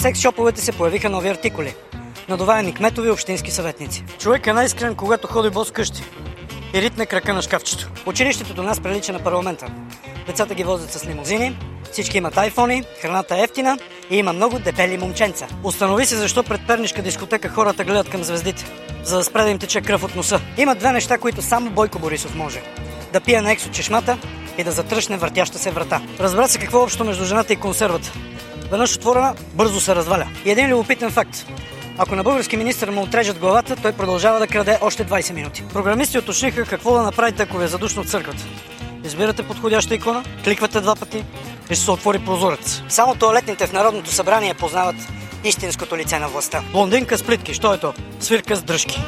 секс шоповете се появиха нови артикули. Надуваеми кметови и общински съветници. Човек е най-искрен, когато ходи бос къщи и ритне крака на шкафчето. Училището до нас прилича на парламента. Децата ги возят с лимузини, всички имат айфони, храната е ефтина и има много дебели момченца. Установи се защо пред пернишка дискотека хората гледат към звездите, за да спре да им тече кръв от носа. Има две неща, които само Бойко Борисов може. Да пие на ексо чешмата и да затръшне въртяща се врата. Разбра се какво е общо между жената и консервата. Веднъж отворена, бързо се разваля. И един любопитен факт. Ако на български министр му отрежат главата, той продължава да краде още 20 минути. Програмисти уточниха какво да направите, ако ви е задушно в църквата. Избирате подходяща икона, кликвате два пъти и ще се отвори прозорец. Само туалетните в Народното събрание познават истинското лице на властта. Блондинка с плитки, що е то? Свирка с дръжки.